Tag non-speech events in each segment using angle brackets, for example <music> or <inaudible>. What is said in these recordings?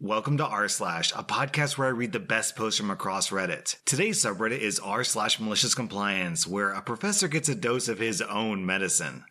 Welcome to r slash, a podcast where I read the best posts from across Reddit. Today's subreddit is r slash malicious compliance, where a professor gets a dose of his own medicine.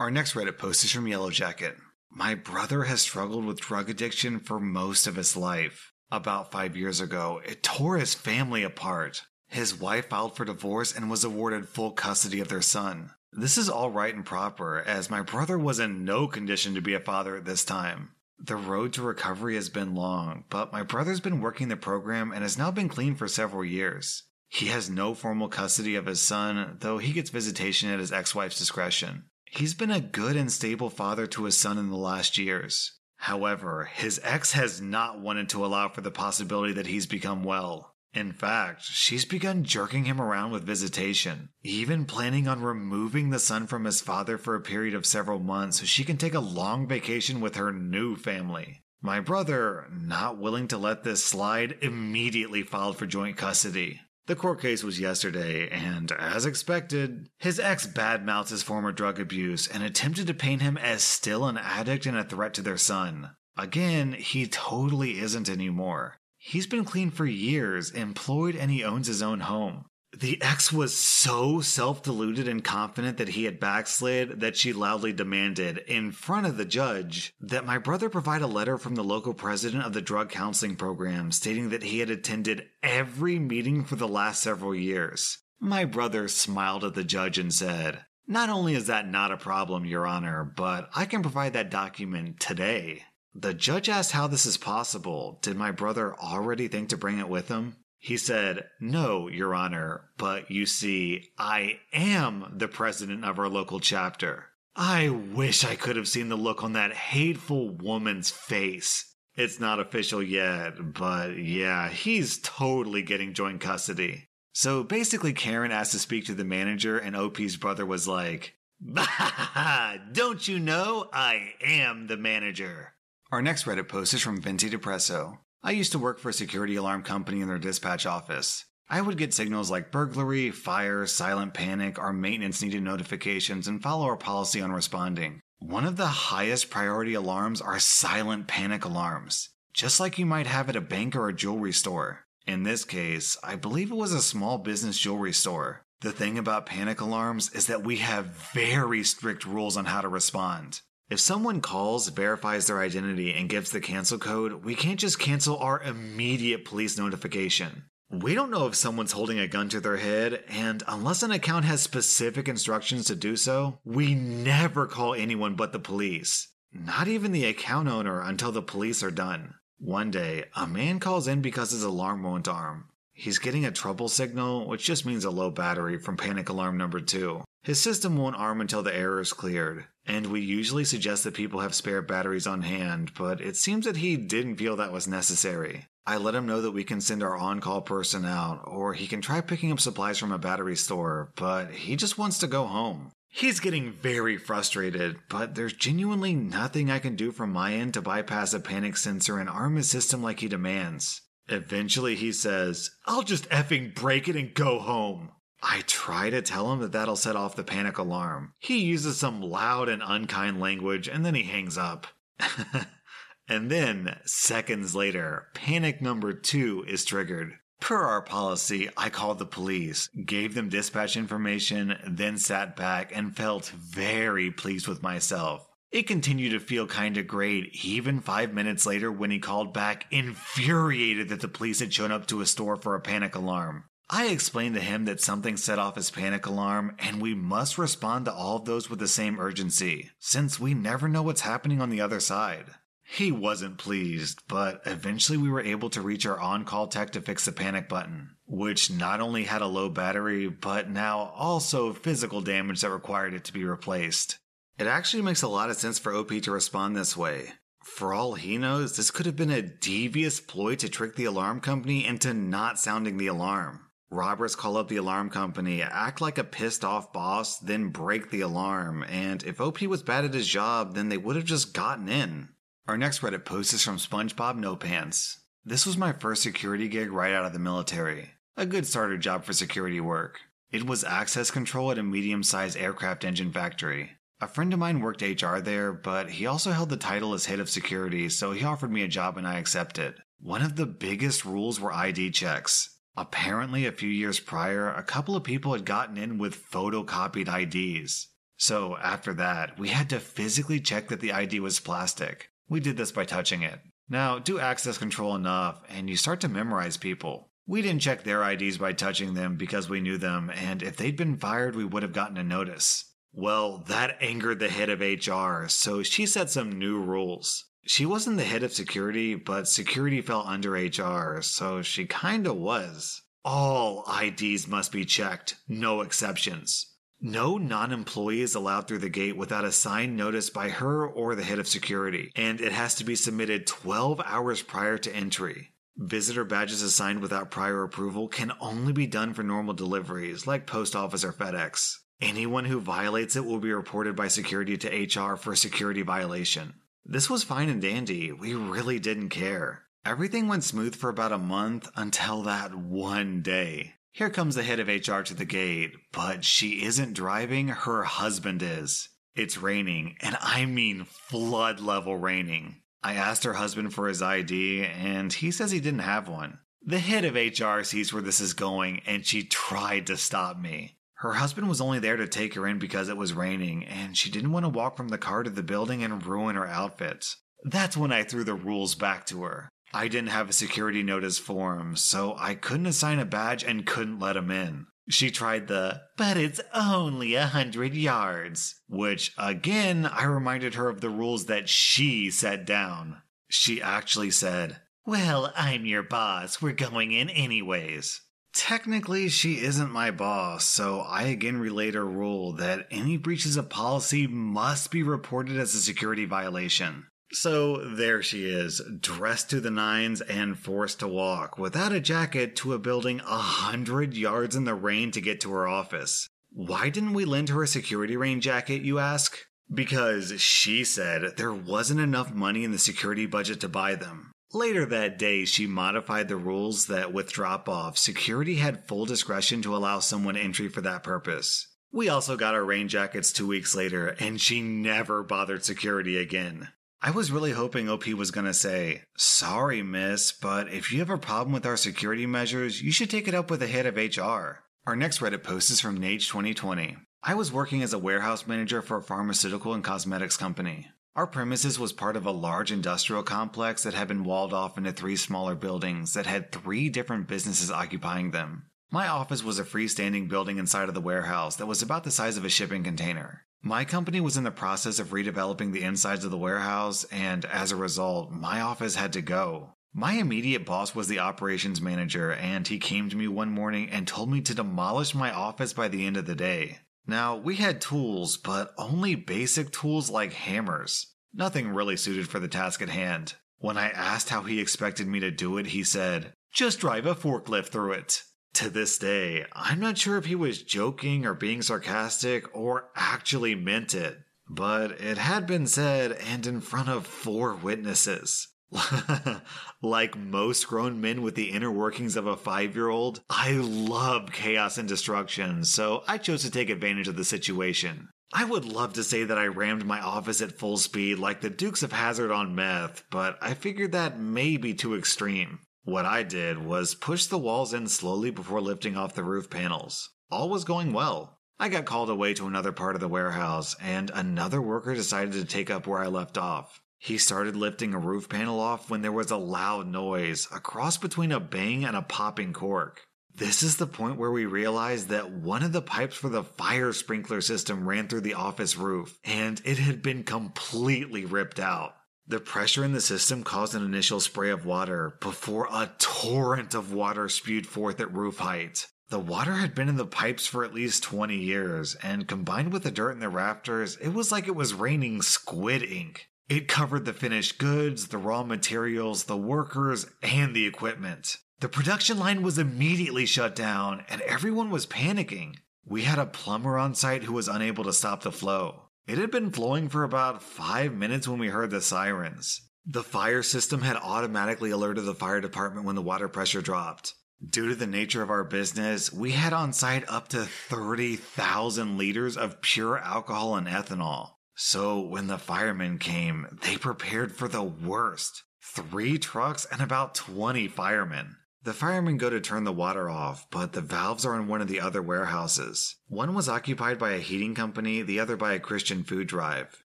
Our next Reddit post is from Yellow Jacket. My brother has struggled with drug addiction for most of his life. About five years ago, it tore his family apart. His wife filed for divorce and was awarded full custody of their son. This is all right and proper, as my brother was in no condition to be a father at this time. The road to recovery has been long, but my brother's been working the program and has now been clean for several years. He has no formal custody of his son, though he gets visitation at his ex wife's discretion. He's been a good and stable father to his son in the last years. However, his ex has not wanted to allow for the possibility that he's become well. In fact, she's begun jerking him around with visitation, even planning on removing the son from his father for a period of several months so she can take a long vacation with her new family. My brother, not willing to let this slide, immediately filed for joint custody. The court case was yesterday, and as expected, his ex badmouths his former drug abuse and attempted to paint him as still an addict and a threat to their son. Again, he totally isn't anymore. He's been clean for years, employed, and he owns his own home. The ex was so self deluded and confident that he had backslid that she loudly demanded, in front of the judge, that my brother provide a letter from the local president of the drug counseling program stating that he had attended every meeting for the last several years. My brother smiled at the judge and said, Not only is that not a problem, Your Honor, but I can provide that document today. The judge asked how this is possible. Did my brother already think to bring it with him? He said, No, Your Honor, but you see, I am the president of our local chapter. I wish I could have seen the look on that hateful woman's face. It's not official yet, but yeah, he's totally getting joint custody. So basically, Karen asked to speak to the manager, and OP's brother was like, Bah, <laughs> don't you know I am the manager? Our next Reddit post is from Venti Depresso. I used to work for a security alarm company in their dispatch office. I would get signals like burglary, fire, silent panic, or maintenance needed notifications and follow our policy on responding. One of the highest priority alarms are silent panic alarms, just like you might have at a bank or a jewelry store. In this case, I believe it was a small business jewelry store. The thing about panic alarms is that we have very strict rules on how to respond. If someone calls, verifies their identity, and gives the cancel code, we can't just cancel our immediate police notification. We don't know if someone's holding a gun to their head, and unless an account has specific instructions to do so, we never call anyone but the police. Not even the account owner until the police are done. One day, a man calls in because his alarm won't arm. He's getting a trouble signal, which just means a low battery from panic alarm number two. His system won't arm until the error is cleared, and we usually suggest that people have spare batteries on hand, but it seems that he didn't feel that was necessary. I let him know that we can send our on call person out, or he can try picking up supplies from a battery store, but he just wants to go home. He's getting very frustrated, but there's genuinely nothing I can do from my end to bypass a panic sensor and arm his system like he demands. Eventually, he says, I'll just effing break it and go home. I try to tell him that that'll set off the panic alarm. He uses some loud and unkind language and then he hangs up. <laughs> and then, seconds later, panic number two is triggered. Per our policy, I called the police, gave them dispatch information, then sat back and felt very pleased with myself. It continued to feel kinda great, even five minutes later when he called back, infuriated that the police had shown up to a store for a panic alarm. I explained to him that something set off his panic alarm, and we must respond to all of those with the same urgency, since we never know what's happening on the other side. He wasn't pleased, but eventually we were able to reach our on call tech to fix the panic button, which not only had a low battery, but now also physical damage that required it to be replaced. It actually makes a lot of sense for OP to respond this way. For all he knows, this could have been a devious ploy to trick the alarm company into not sounding the alarm. Robbers call up the alarm company, act like a pissed off boss, then break the alarm, and if OP was bad at his job, then they would have just gotten in. Our next Reddit post is from SpongeBob No Pants. This was my first security gig right out of the military. A good starter job for security work. It was access control at a medium sized aircraft engine factory. A friend of mine worked HR there, but he also held the title as head of security, so he offered me a job and I accepted. One of the biggest rules were ID checks. Apparently, a few years prior, a couple of people had gotten in with photocopied IDs. So, after that, we had to physically check that the ID was plastic. We did this by touching it. Now, do access control enough, and you start to memorize people. We didn't check their IDs by touching them because we knew them, and if they'd been fired, we would have gotten a notice. Well, that angered the head of HR, so she set some new rules. She wasn't the head of security, but security fell under HR, so she kinda was. All IDs must be checked, no exceptions. No non employee is allowed through the gate without a signed notice by her or the head of security, and it has to be submitted 12 hours prior to entry. Visitor badges assigned without prior approval can only be done for normal deliveries, like post office or FedEx. Anyone who violates it will be reported by security to HR for security violation. This was fine and dandy. We really didn't care. Everything went smooth for about a month until that one day. Here comes the head of HR to the gate, but she isn't driving, her husband is. It's raining, and I mean flood level raining. I asked her husband for his ID, and he says he didn't have one. The head of HR sees where this is going, and she tried to stop me. Her husband was only there to take her in because it was raining, and she didn't want to walk from the car to the building and ruin her outfit. That's when I threw the rules back to her. I didn't have a security notice form, so I couldn't assign a badge and couldn't let him in. She tried the, but it's only a hundred yards, which again, I reminded her of the rules that she set down. She actually said, Well, I'm your boss. We're going in anyways. Technically, she isn't my boss, so I again relayed her rule that any breaches of policy must be reported as a security violation. So there she is, dressed to the nines and forced to walk without a jacket to a building a hundred yards in the rain to get to her office. Why didn't we lend her a security rain jacket, you ask? Because she said there wasn't enough money in the security budget to buy them. Later that day, she modified the rules that with drop off, security had full discretion to allow someone entry for that purpose. We also got our rain jackets two weeks later, and she never bothered security again. I was really hoping OP was gonna say, Sorry, miss, but if you have a problem with our security measures, you should take it up with the head of HR. Our next Reddit post is from Nage 2020. I was working as a warehouse manager for a pharmaceutical and cosmetics company. Our premises was part of a large industrial complex that had been walled off into three smaller buildings that had three different businesses occupying them. My office was a freestanding building inside of the warehouse that was about the size of a shipping container. My company was in the process of redeveloping the insides of the warehouse, and as a result, my office had to go. My immediate boss was the operations manager, and he came to me one morning and told me to demolish my office by the end of the day. Now, we had tools, but only basic tools like hammers. Nothing really suited for the task at hand. When I asked how he expected me to do it, he said, just drive a forklift through it. To this day, I'm not sure if he was joking or being sarcastic or actually meant it, but it had been said and in front of four witnesses. <laughs> like most grown men with the inner workings of a five year old, I love chaos and destruction, so I chose to take advantage of the situation. I would love to say that I rammed my office at full speed like the Dukes of Hazzard on meth, but I figured that may be too extreme. What I did was push the walls in slowly before lifting off the roof panels. All was going well. I got called away to another part of the warehouse, and another worker decided to take up where I left off. He started lifting a roof panel off when there was a loud noise, a cross between a bang and a popping cork. This is the point where we realized that one of the pipes for the fire sprinkler system ran through the office roof, and it had been completely ripped out. The pressure in the system caused an initial spray of water before a torrent of water spewed forth at roof height. The water had been in the pipes for at least 20 years, and combined with the dirt in the rafters, it was like it was raining squid ink. It covered the finished goods, the raw materials, the workers, and the equipment. The production line was immediately shut down, and everyone was panicking. We had a plumber on site who was unable to stop the flow. It had been flowing for about five minutes when we heard the sirens. The fire system had automatically alerted the fire department when the water pressure dropped. Due to the nature of our business, we had on site up to 30,000 liters of pure alcohol and ethanol. So when the firemen came, they prepared for the worst. Three trucks and about 20 firemen. The firemen go to turn the water off, but the valves are in one of the other warehouses. One was occupied by a heating company, the other by a Christian food drive.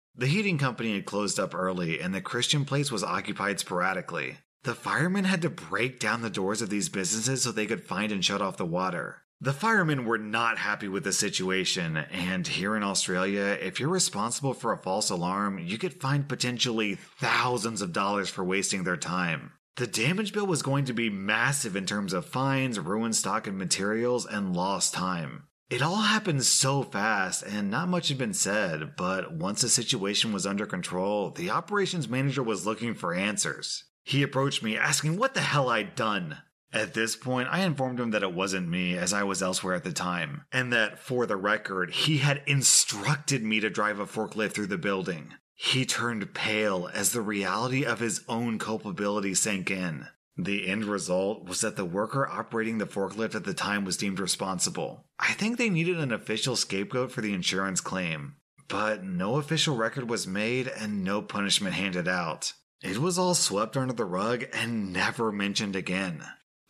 The heating company had closed up early, and the Christian place was occupied sporadically. The firemen had to break down the doors of these businesses so they could find and shut off the water. The firemen were not happy with the situation, and here in Australia, if you're responsible for a false alarm, you could find potentially thousands of dollars for wasting their time. The damage bill was going to be massive in terms of fines, ruined stock and materials, and lost time. It all happened so fast, and not much had been said, but once the situation was under control, the operations manager was looking for answers. He approached me asking what the hell I'd done. At this point, I informed him that it wasn't me, as I was elsewhere at the time, and that, for the record, he had instructed me to drive a forklift through the building. He turned pale as the reality of his own culpability sank in. The end result was that the worker operating the forklift at the time was deemed responsible. I think they needed an official scapegoat for the insurance claim, but no official record was made and no punishment handed out. It was all swept under the rug and never mentioned again.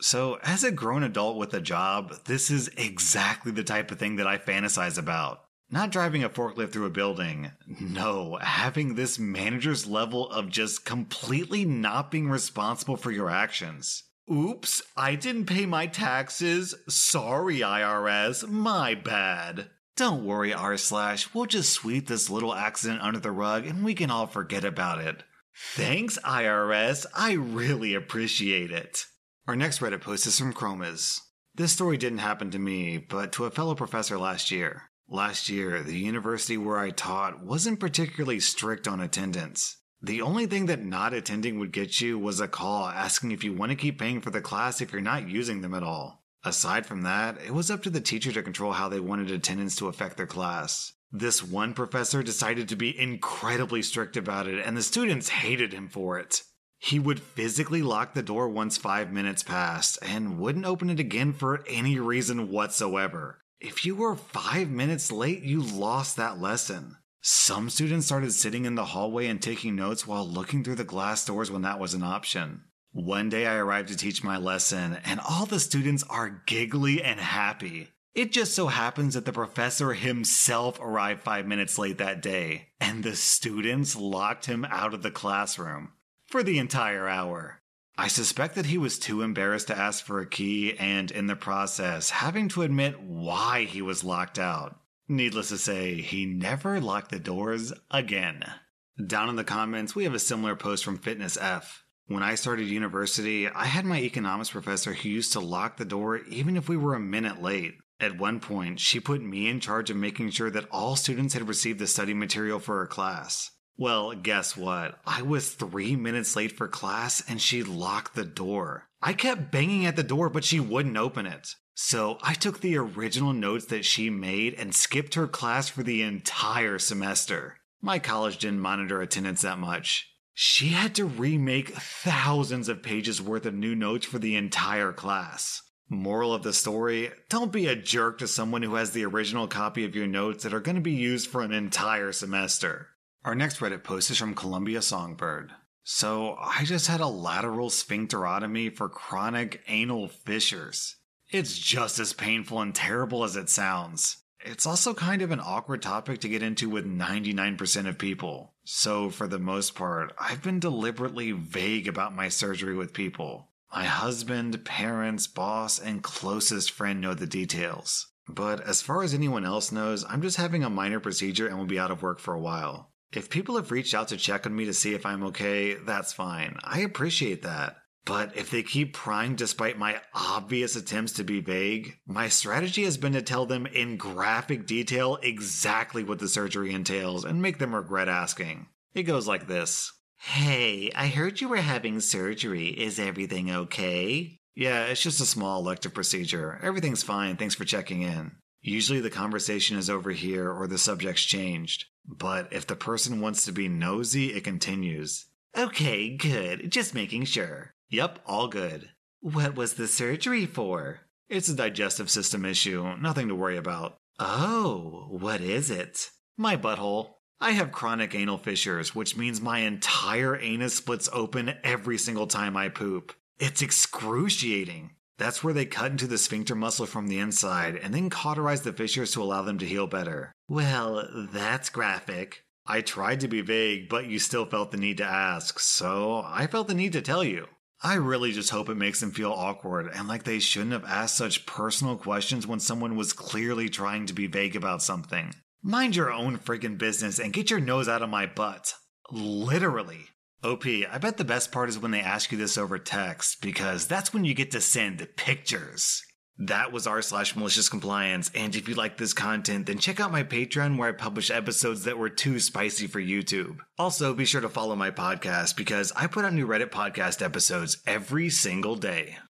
So, as a grown adult with a job, this is exactly the type of thing that I fantasize about. Not driving a forklift through a building. No, having this manager's level of just completely not being responsible for your actions. Oops, I didn't pay my taxes. Sorry, IRS. My bad. Don't worry, r slash. We'll just sweep this little accident under the rug and we can all forget about it. Thanks, IRS. I really appreciate it. Our next Reddit post is from Chromas. This story didn't happen to me, but to a fellow professor last year. Last year, the university where I taught wasn't particularly strict on attendance. The only thing that not attending would get you was a call asking if you want to keep paying for the class if you're not using them at all. Aside from that, it was up to the teacher to control how they wanted attendance to affect their class. This one professor decided to be incredibly strict about it, and the students hated him for it. He would physically lock the door once five minutes passed and wouldn't open it again for any reason whatsoever. If you were five minutes late, you lost that lesson. Some students started sitting in the hallway and taking notes while looking through the glass doors when that was an option. One day I arrived to teach my lesson, and all the students are giggly and happy. It just so happens that the professor himself arrived five minutes late that day, and the students locked him out of the classroom for the entire hour. I suspect that he was too embarrassed to ask for a key and, in the process, having to admit why he was locked out. Needless to say, he never locked the doors again. Down in the comments, we have a similar post from Fitness F. When I started university, I had my economics professor who used to lock the door even if we were a minute late. At one point, she put me in charge of making sure that all students had received the study material for her class. Well, guess what? I was three minutes late for class and she locked the door. I kept banging at the door, but she wouldn't open it. So I took the original notes that she made and skipped her class for the entire semester. My college didn't monitor attendance that much. She had to remake thousands of pages worth of new notes for the entire class. Moral of the story don't be a jerk to someone who has the original copy of your notes that are going to be used for an entire semester. Our next Reddit post is from Columbia Songbird. So, I just had a lateral sphincterotomy for chronic anal fissures. It's just as painful and terrible as it sounds. It's also kind of an awkward topic to get into with 99% of people. So, for the most part, I've been deliberately vague about my surgery with people. My husband, parents, boss, and closest friend know the details. But as far as anyone else knows, I'm just having a minor procedure and will be out of work for a while. If people have reached out to check on me to see if I'm okay, that's fine. I appreciate that. But if they keep prying despite my obvious attempts to be vague, my strategy has been to tell them in graphic detail exactly what the surgery entails and make them regret asking. It goes like this Hey, I heard you were having surgery. Is everything okay? Yeah, it's just a small elective procedure. Everything's fine. Thanks for checking in. Usually the conversation is over here or the subject's changed. But if the person wants to be nosy, it continues. Okay, good. Just making sure. Yep, all good. What was the surgery for? It's a digestive system issue. Nothing to worry about. Oh, what is it? My butthole. I have chronic anal fissures, which means my entire anus splits open every single time I poop. It's excruciating. That's where they cut into the sphincter muscle from the inside and then cauterize the fissures to allow them to heal better. Well, that's graphic. I tried to be vague, but you still felt the need to ask, so I felt the need to tell you. I really just hope it makes them feel awkward and like they shouldn't have asked such personal questions when someone was clearly trying to be vague about something. Mind your own friggin' business and get your nose out of my butt. Literally. OP, I bet the best part is when they ask you this over text, because that's when you get to send pictures. That was r slash malicious compliance, and if you like this content, then check out my Patreon where I publish episodes that were too spicy for YouTube. Also, be sure to follow my podcast because I put out new Reddit podcast episodes every single day.